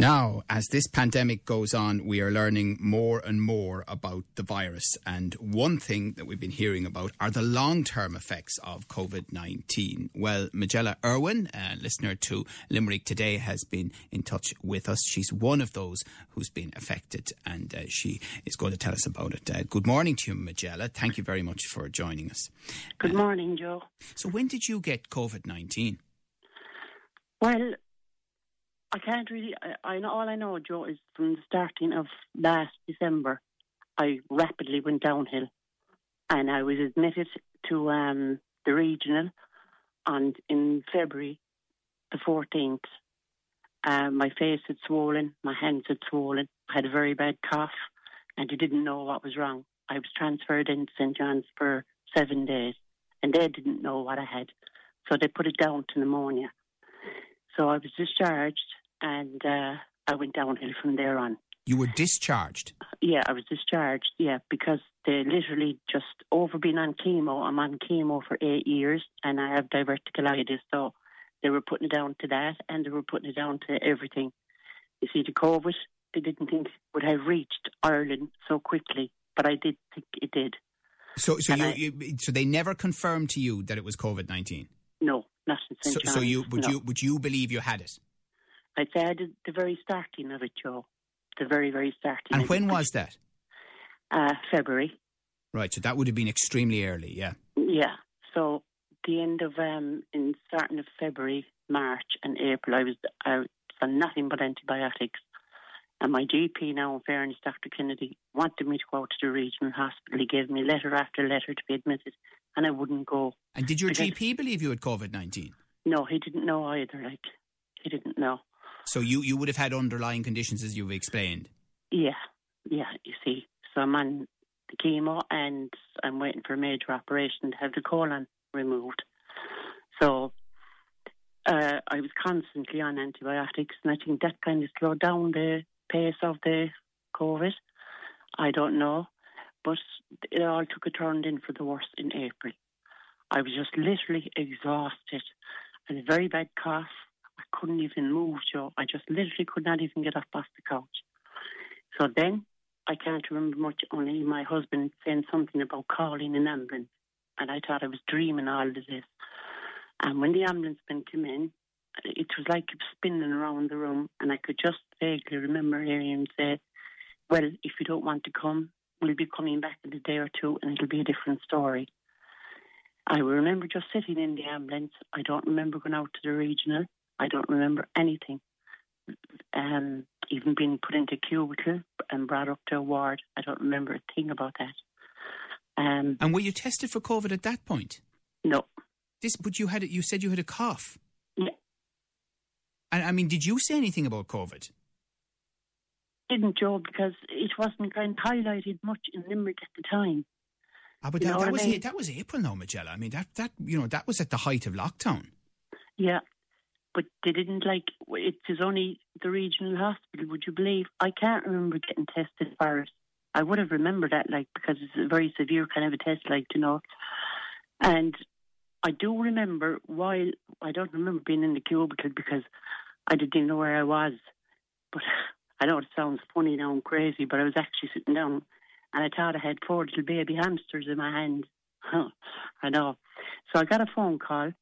Now, as this pandemic goes on, we are learning more and more about the virus. And one thing that we've been hearing about are the long term effects of COVID 19. Well, Majella Irwin, a listener to Limerick today, has been in touch with us. She's one of those who's been affected, and uh, she is going to tell us about it. Uh, good morning to you, Majella. Thank you very much for joining us. Good morning, Joe. So, when did you get COVID 19? Well, I can't really. I, I all I know, Joe, is from the starting of last December, I rapidly went downhill, and I was admitted to um, the regional, and in February, the fourteenth, uh, my face had swollen, my hands had swollen, I had a very bad cough, and you didn't know what was wrong. I was transferred into St John's for seven days, and they didn't know what I had, so they put it down to pneumonia. So I was discharged, and uh, I went downhill from there on. You were discharged. Yeah, I was discharged. Yeah, because they literally just over being on chemo. I'm on chemo for eight years, and I have diverticulitis. So they were putting it down to that, and they were putting it down to everything. You see, the COVID, they didn't think would have reached Ireland so quickly, but I did think it did. So, so you, I- you, so they never confirmed to you that it was COVID nineteen. No, not in St. So, so you would no. you would you believe you had it? I'd say I did the very starting of it, Joe. The very, very starting. And when it. was that? Uh, February. Right. So that would have been extremely early. Yeah. Yeah. So the end of um, in starting of February, March, and April, I was out on nothing but antibiotics. And my GP now, in fairness, Dr. Kennedy, wanted me to go out to the regional hospital. He gave me letter after letter to be admitted, and I wouldn't go. And did your Because- GP believe you had COVID nineteen? No, he didn't know either. Like he didn't know. So you, you would have had underlying conditions as you've explained. Yeah, yeah. You see, so I'm on the chemo, and I'm waiting for a major operation to have the colon removed. So uh, I was constantly on antibiotics, and I think that kind of slowed down the pace of the COVID. I don't know, but it all took a turn in for the worse in April. I was just literally exhausted. and very bad cough. Couldn't even move, Joe. I just literally could not even get off the couch. So then I can't remember much, only my husband saying something about calling an ambulance. And I thought I was dreaming all of this. And when the ambulance man came in, it was like was spinning around the room. And I could just vaguely remember hearing him say, Well, if you don't want to come, we'll be coming back in a day or two and it'll be a different story. I remember just sitting in the ambulance. I don't remember going out to the regional. I don't remember anything. Um, even being put into cubicle and brought up to a ward. I don't remember a thing about that. Um, And were you tested for COVID at that point? no, This, but you had it. You said you had a cough. Yeah. And I mean, did you say anything about COVID? didn't Joe because it wasn't kind of highlighted much in Limerick at the time. Ah, but that, that what I was mean? that was April now, Majella. I mean, that that you know that was at the height of lockdown. Yeah, but they didn't like. It was only the regional hospital. Would you believe? I can't remember getting tested for it. I would have remembered that, like, because it's a very severe kind of a test, like, you know. And I do remember while I don't remember being in the cubicle because I didn't know where I was. But I know it sounds funny now and crazy, but I was actually sitting down and I thought I had four little baby hamsters in my hand. I know. So I got a phone call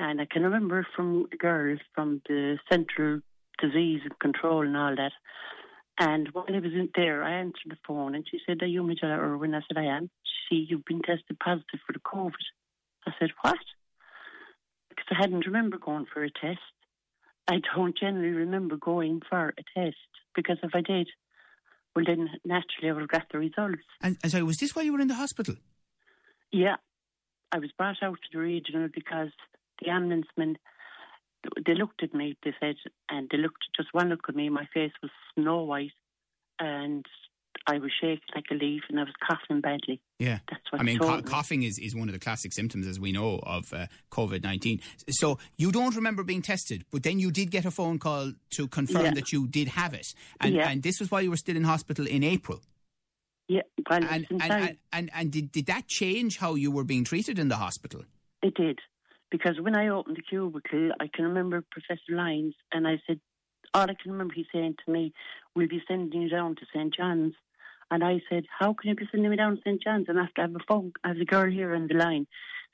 and I can remember from the girl from the Central Disease and Control and all that. And while I was in there, I answered the phone and she said, Are you Majella Irwin? I said, I am. She, you've been tested positive for the COVID. I said, What? Because I hadn't remember going for a test. I don't generally remember going for a test because if I did, well, then naturally I would have got the results. And, and so was this while you were in the hospital? Yeah, I was brought out to the regional because the ambulance men, they looked at me, they said, and they looked, just one look at me, my face was snow white, and I was shaking like a leaf and I was coughing badly. Yeah. That's what I mean, they co- me. coughing is, is one of the classic symptoms, as we know, of uh, COVID 19. So you don't remember being tested, but then you did get a phone call to confirm Yeah. that you did have it. And, Yeah. and this was while you were still in hospital in April. Yeah, well, And, and, and, and, and did, did that change how you were being treated in the hospital? It did. Because when I opened the cubicle, I can remember Professor Lyons, and I said, all I can remember he saying to me, we'll be sending you down to St. John's. And I said, how can you be sending me down to St. John's? And I have to have a phone, I have a girl here on the line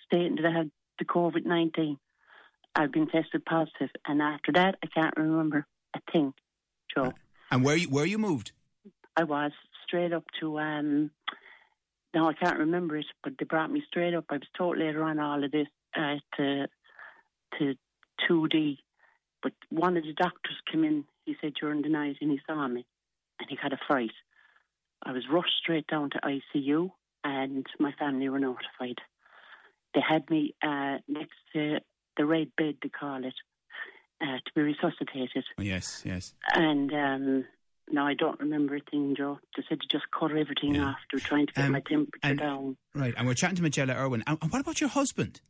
stating that I had the COVID-19. I've been tested positive. And after that, I can't remember a thing, Joe. And where you, where you moved? I was straight up to um now I can't remember it, but they brought me straight up. I was told later on all of this uh, to to two D. But one of the doctors came in, he said during the night and he saw me and he had a fright. I was rushed straight down to ICU and my family were notified. They had me uh, next to the red bed, they call it, uh, to be resuscitated. Yes, yes. And um, no, I don't remember a thing, Joe. They said to just cut everything Yeah. off. They were trying to get Um, my temperature and- down. Right. And we're chatting to Majella Irwin. And, and what about your husband?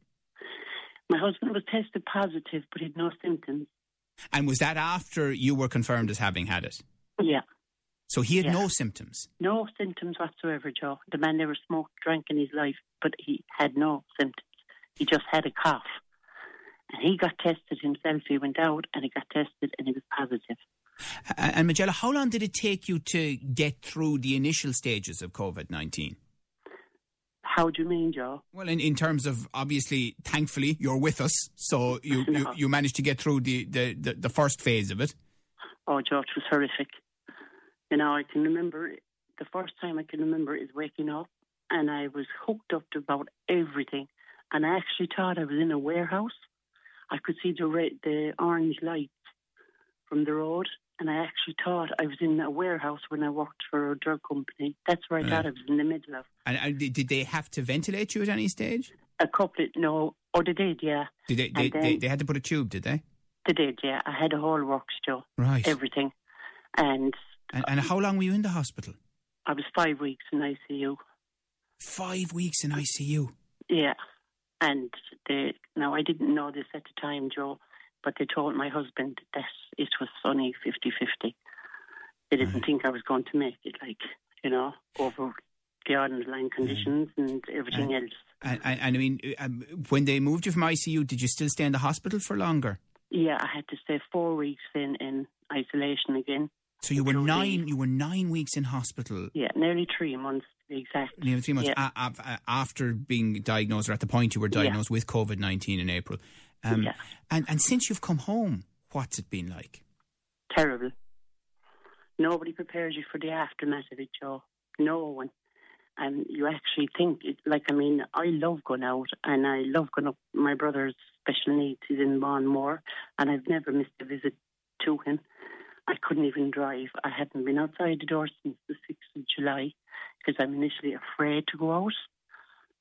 My husband was tested positive, but he had no symptoms. And was that after you were confirmed as having had it? Yeah, So he had Yeah. no symptoms. no symptoms whatsoever, Joe. The man never smoked, drank in his life, but he had no symptoms. He just had a cough. And he got tested himself. He went out and he got tested and he was positive. And Majella, how long did it take you to get through the initial stages of COVID 19? How do you mean, Joe? Well, in, in terms of obviously, thankfully, you're with us, so you, you, you managed to get through the, the, the, the first phase of it. Oh, Joe, it was horrific. You know, I can remember the first time I can remember is waking up and I was hooked up to about everything. And I actually thought I was in a warehouse. I could see the red, the orange lights from the road. And I actually thought I was in a warehouse when I worked for a drug company. That's where I thought I was in the middle of. And, and did they have to ventilate you at any stage? A couple, of, no, oh, they did, yeah. Did they, they, And they, they had to put a tube, did they? They did, yeah. I had a whole works, Joe, Right. everything. And And, and how long were you in the hospital? I was five weeks in ICU. Five weeks in ICU. Yeah. And they now I didn't know this at the time, Joe, but they told my husband that it was only 50-50. They didn't Right. think I was going to make it, like, you know, over the underlying conditions and everything else. And, and, and I mean, um, when they moved you from ICU, did you still stay in the hospital for longer? Yeah, I had to stay four weeks in, in isolation again. So you were nine. days. You were nine weeks in hospital. Yeah, nearly three months to be exact. Nearly three months Yeah. a- a- after being diagnosed, or at the point you were Yeah. diagnosed with COVID nineteen in April. Um, Yeah. And and since you've come home, what's it been like? Terrible. Nobody prepares you for the aftermath of it, Joe. No one. And you actually think, it, like, I mean, I love going out and I love going up. My brother's special needs, he's in Monmore, and I've never missed a visit to him. I couldn't even drive. I hadn't been outside the door since the 6th of July because I'm initially afraid to go out.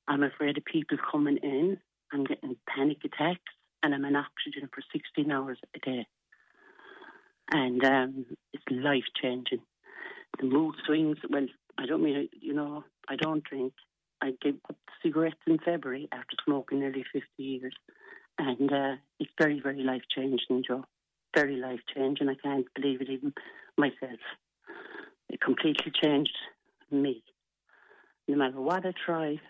I'm afraid of people coming in. I'm getting panic attacks and I'm on oxygen for 16 hours a day and um, it's life changing. The mood swings. Well, I don't mean you know I don't drink. I gave up cigarettes in February after smoking nearly fifty years, and uh, it's very very life changing, Joe. Very life changing. I can't believe it even myself. It completely changed me. No matter what I try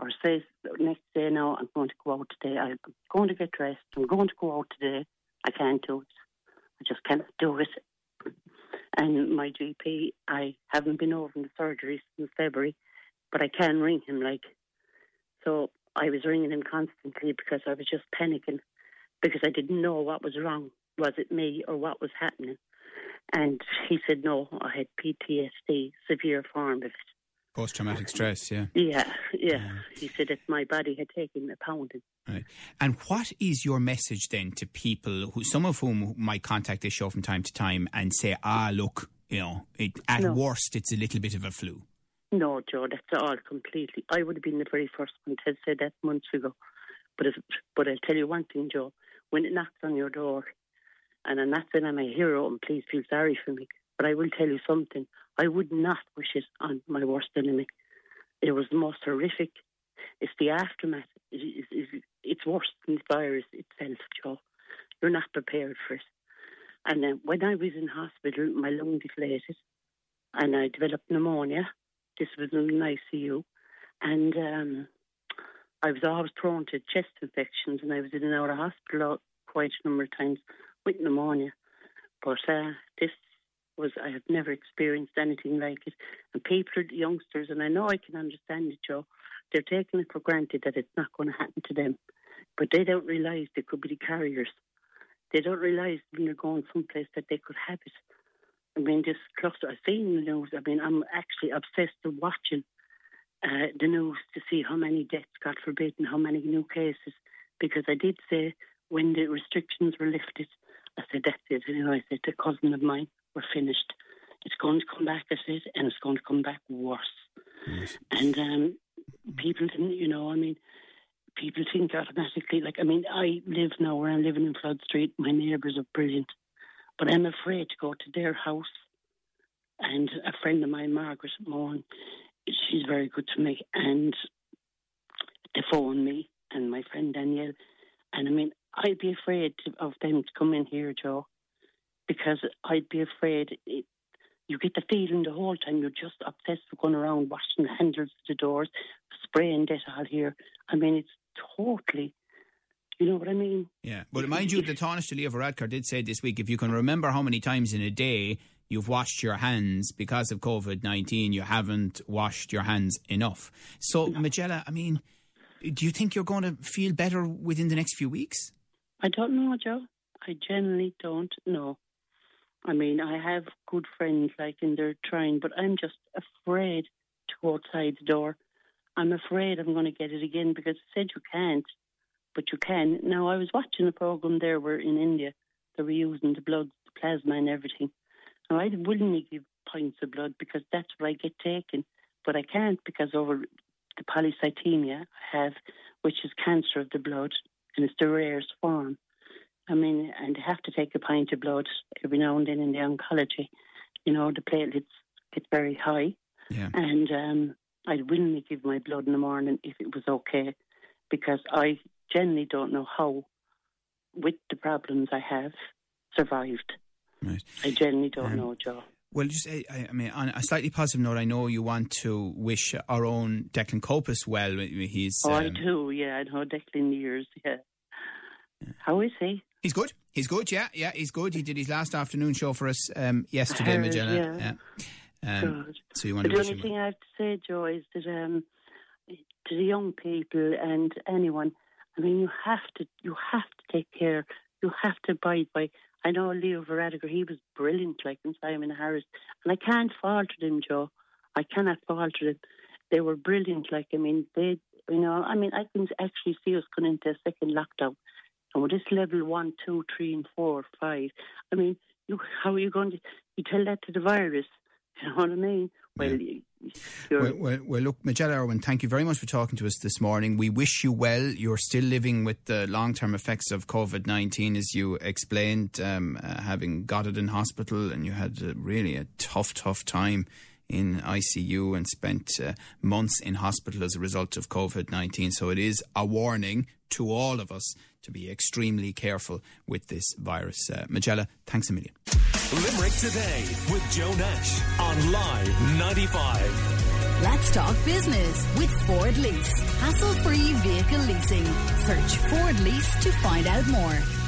or say next day, no, I'm going to go out today. I'm going to get dressed. I'm going to go out today. I can't do it. I just can't do it. And my GP, I haven't been over in the surgery since February, but I can ring him like. So I was ringing him constantly because I was just panicking because I didn't know what was wrong. Was it me or what was happening? And he said, no, I had PTSD, severe form of it. Post traumatic stress, yeah. Yeah, yeah. He said that my body had taken a pounding. Right. And what is your message then to people who, some of whom might contact this show from time to time and say, ah, look, you know, it, at No. worst, it's a little bit of a flu. No, Joe, that's all completely. I would have been the very first one to say that months ago. But if, but I'll tell you one thing, Joe. When it knocks on your door, and I'm not saying I'm a hero, and please feel sorry for me. But I will tell you something. I would not wish it on my worst enemy. It was the most horrific. It's the aftermath. It, it, it's worse than the virus itself, Joe. You're not prepared for it. And then when I was in hospital, my lung deflated and I developed pneumonia. This was in an ICU. And um, I was always prone to chest infections and I was in and out of hospital quite a number of times with pneumonia. But uh, this was, I have never experienced anything like it. And people, are the youngsters, and I know I can understand it, Joe, they're taking it for granted that it's not going to happen to them. But they don't realise they could be the carriers. They don't realise when they're going someplace that they could have it. I mean, this cluster, I've seen the news. I mean, I'm actually obsessed with watching uh, the news to see how many deaths, God forbid, and how many new cases. Because I did say when the restrictions were lifted, I said, that's it. You know, I said to a cousin of mine, we're finished. It's going to come back, I said, and it's going to come back worse. Yes. And um, people didn't, you know, I mean, people think automatically, like, I mean, I live now where I'm living in Flood Street. My neighbours are brilliant. But I'm afraid to go to their house. And a friend of mine, Margaret Moore, she's very good to me. And they phone me and my friend Danielle. And I mean, I'd be afraid of them to come in here, Joe, because I'd be afraid it, you get the feeling the whole time you're just obsessed with going around washing the handles of the doors, spraying Dettol here. I mean, it's totally. You know what I mean? Yeah. But mind you, the Taoiseach Leo Varadkar did say this week if you can remember how many times in a day you've washed your hands because of COVID 19, you haven't washed your hands enough. So, no. Majella, I mean, do you think you're going to feel better within the next few weeks? I don't know, Joe. I generally don't know. I mean, I have good friends, like, and they're trying, but I'm just afraid to go outside the door. I'm afraid I'm going to get it again because I said you can't, but you can. Now, I was watching a program there where in India they were using the blood, the plasma, and everything. Now, I willingly give pints of blood because that's what I get taken, but I can't because over the polycythemia I have, which is cancer of the blood, and it's the rarest form. I mean, and they have to take a pint of blood every now and then in the oncology. You know, the platelets get very high. Yeah. And um, I'd willingly give my blood in the morning if it was okay, because I generally don't know how, with the problems I have, survived. Right. I generally don't um, know, Joe. Well, just I, I, mean, on a slightly positive note, I know you want to wish our own Declan Copus well. He's. Oh, um, I do. Yeah, I know Declan years. Yeah. How is he? He's good. He's good. Yeah, yeah, he's good. He did his last afternoon show for us um, yesterday, heard, Yeah. yeah. Um. So you want to the only thing I have to say, Joe, is that um, to the young people and anyone, I mean, you have to, you have to take care. You have to abide by. I know Leo Varadkar, he was brilliant, like in Simon Harris, and I can't falter them, Joe. I cannot falter them. They were brilliant. Like I mean, they, you know, I mean, I can actually see us going into a second lockdown with this level one, two, three, and four, five, I mean, you, how are you going to you tell that to the virus? You know what I mean? Well, yeah. Well, well, well, look, Majella Irwin, thank you very much for talking to us this morning. We wish you well. You're still living with the long term effects of COVID 19, as you explained, um, uh, having got it in hospital, and you had uh, really a tough, tough time in ICU and spent uh, months in hospital as a result of COVID 19. So it is a warning to all of us to be extremely careful with this virus. Uh, Majella, thanks a million. Limerick today with Joe Nash on Live 95. Let's talk business with Ford Lease. Hassle free vehicle leasing. Search Ford Lease to find out more.